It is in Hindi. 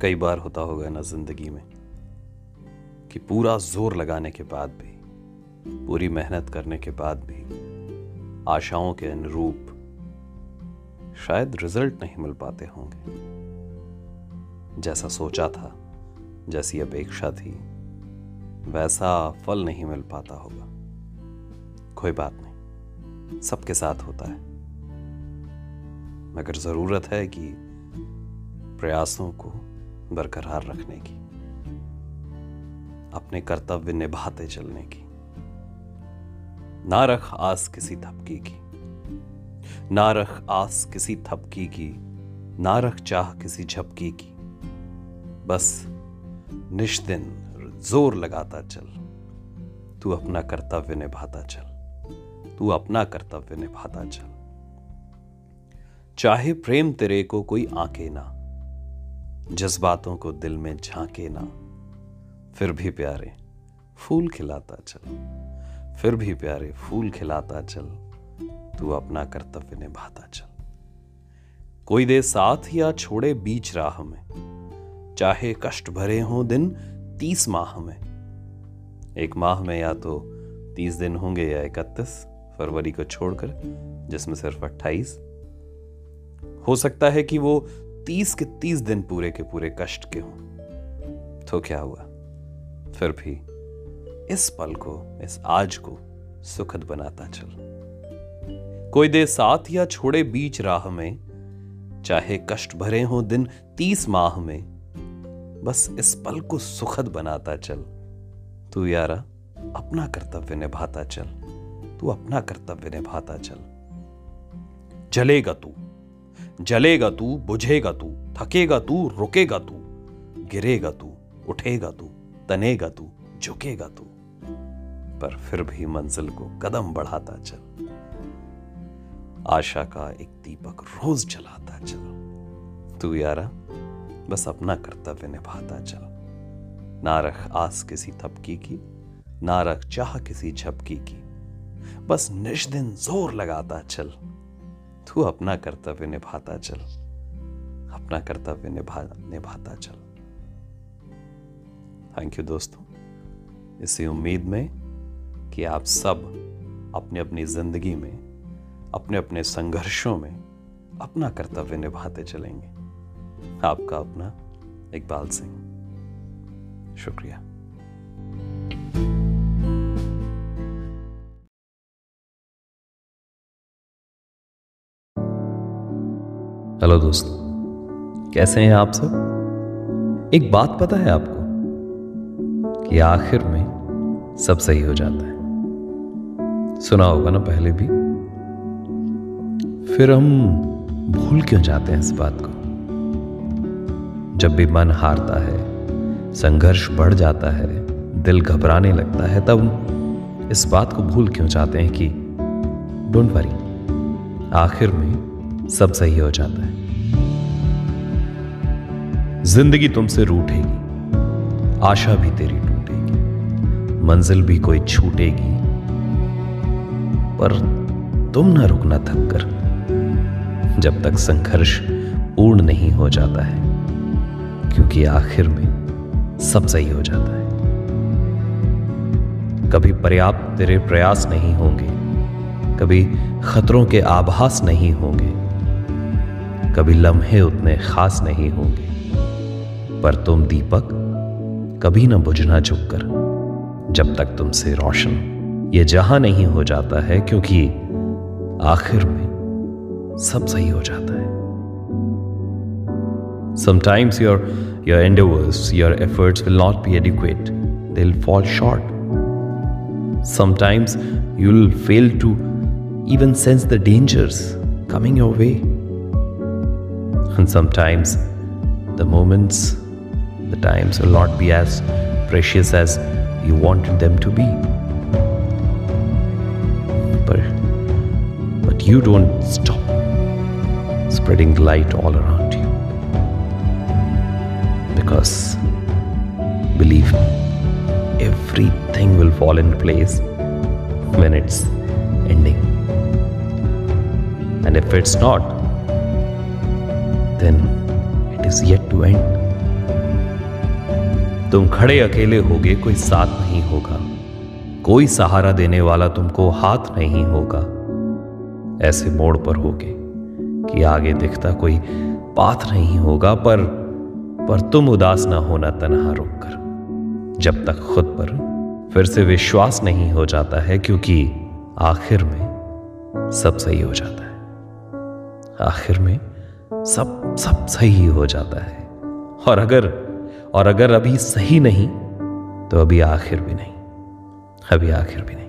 कई बार होता होगा ना ज़िंदगी में, कि पूरा ज़ोर लगाने के बाद भी, पूरी मेहनत करने के बाद भी, आशाओं के अनुरूप शायद रिज़ल्ट नहीं मिल पाते होंगे। जैसा सोचा था, जैसी अपेक्षा थी, वैसा फल नहीं मिल पाता होगा। कोई बात नहीं, सबके साथ होता है। मगर ज़रूरत है कि प्रयासों को बरकरार रखने की। अपने कर्तव्य निभाते चलने की। ना रख आस किसी थपकी की। ना रख आस किसी थपकी की। ना रख चाह किसी झपकी की। बस निष्दिन ज़ोर लगाता चल। तू अपना कर्तव्य निभाता चल। तू अपना कर्तव्य निभाता चल। चाहे प्रेम तेरे को कोई आंके ना। जज्बातों को दिल में झांके ना। फिर भी प्यारे फूल खिलाता चल। फिर भी प्यारे फूल खिलाता चल। तू अपना कर्तव्य निभाता चल। कोई दे साथ या छोड़े बीच राह में। चाहे कष्ट भरे हों दिन तीस माह में। एक माह में या तो तीस दिन होंगे या इकतीस फरवरी को छोड़कर, जिसमें सिर्फ़ अट्ठाईस। हो सकता है कि वो तीस के तीस दिन पूरे के पूरे कष्ट के हों। तो क्या हुआ? फिर भी इस पल को, इस आज को सुखद बनाता चल। कोई दे साथ या छोड़े बीच राह में, चाहे कष्ट भरे हो दिन तीस माह में, बस इस पल को सुखद बनाता चल। तू यारा, अपना कर्तव्य निभाता चल। तू अपना कर्तव्य निभाता चल। जलेगा तू। जलेगा तू, बुझेगा तू, थकेगा तू, रुकेगा तू, गिरेगा तू, उठेगा तू, तनेगा तू, झुकेगा तू। पर फिर भी मंजिल को कदम बढ़ाता चल। आशा का एक दीपक रोज जलाता चल। तू यारा, बस अपना कर्तव्य निभाता चल। ना रख आस किसी थपकी की, ना रख चाह किसी झपकी की। बस निष्दिन ज़ोर लगाता चल। तू अपना कर्तव्य निभाता चल। अपना कर्तव्य निभा, निभाता चल। थैंक यू दोस्तों। इसी उम्मीद में कि आप सब अपने अपनी ज़िंदगी में अपने अपने संघर्षों में अपना कर्तव्य निभाते चलेंगे। आपका अपना इकबाल सिंह। शुक्रिया। हेलो दोस्तों, कैसे हैं आप सब? एक बात पता है आपको, कि आखिर में सब सही हो जाता है। सुना होगा ना पहले भी? फिर हम भूल क्यों जाते हैं इस बात को? जब भी मन हारता है, संघर्ष बढ़ जाता है, दिल घबराने लगता है, तब इस बात को भूल क्यों जाते हैं कि डोंट वरी, आखिर में सब सही हो जाता है। ज़िंदगी तुमसे रूठेगी। आशा भी तेरी टूटेगी। मंजिल भी कोई छूटेगी। पर तुम ना रुकना थक कर जब तक संघर्ष पूर्ण नहीं हो जाता है, क्योंकि आखिर में सब सही हो जाता है। कभी पर्याप्त तेरे प्रयास नहीं होंगे। कभी खतरों के आभास नहीं होंगे। कभी लम्हे उतने खास नहीं होंगे। पर तुम दीपक, कभी ना बुझना झुककर जब तक तुमसे रोशन ये जहाँ नहीं हो जाता है, क्योंकि आखिर में सब सही हो जाता है। Sometimes your your endeavours your efforts will not be adequate they fall short sometimes you will fail to even sense the dangers coming your way And sometimes the moments, the times will not be as precious as you wanted them to be. But, but you don't stop spreading light all around you. Because believe me, everything will fall in place when it's ending. And if it's not, then it is yet to end. तुम खड़े अकेले होगे, कोई साथ नहीं होगा। कोई सहारा देने वाला तुमको हाथ नहीं होगा। ऐसे मोड़ पर होगे कि आगे दिखता कोई पाथ नहीं होगा, पर पर तुम उदास ना होना, तनहा रुककर। जब तक खुद पर फिर से विश्वास नहीं हो जाता है, क्योंकि आखिर में सब सही हो जाता है। आखिर में सब सब सही हो जाता है। और अगर और अगर अभी सही नहीं तो अभी आखिर भी नहीं। अभी आखिर भी नहीं।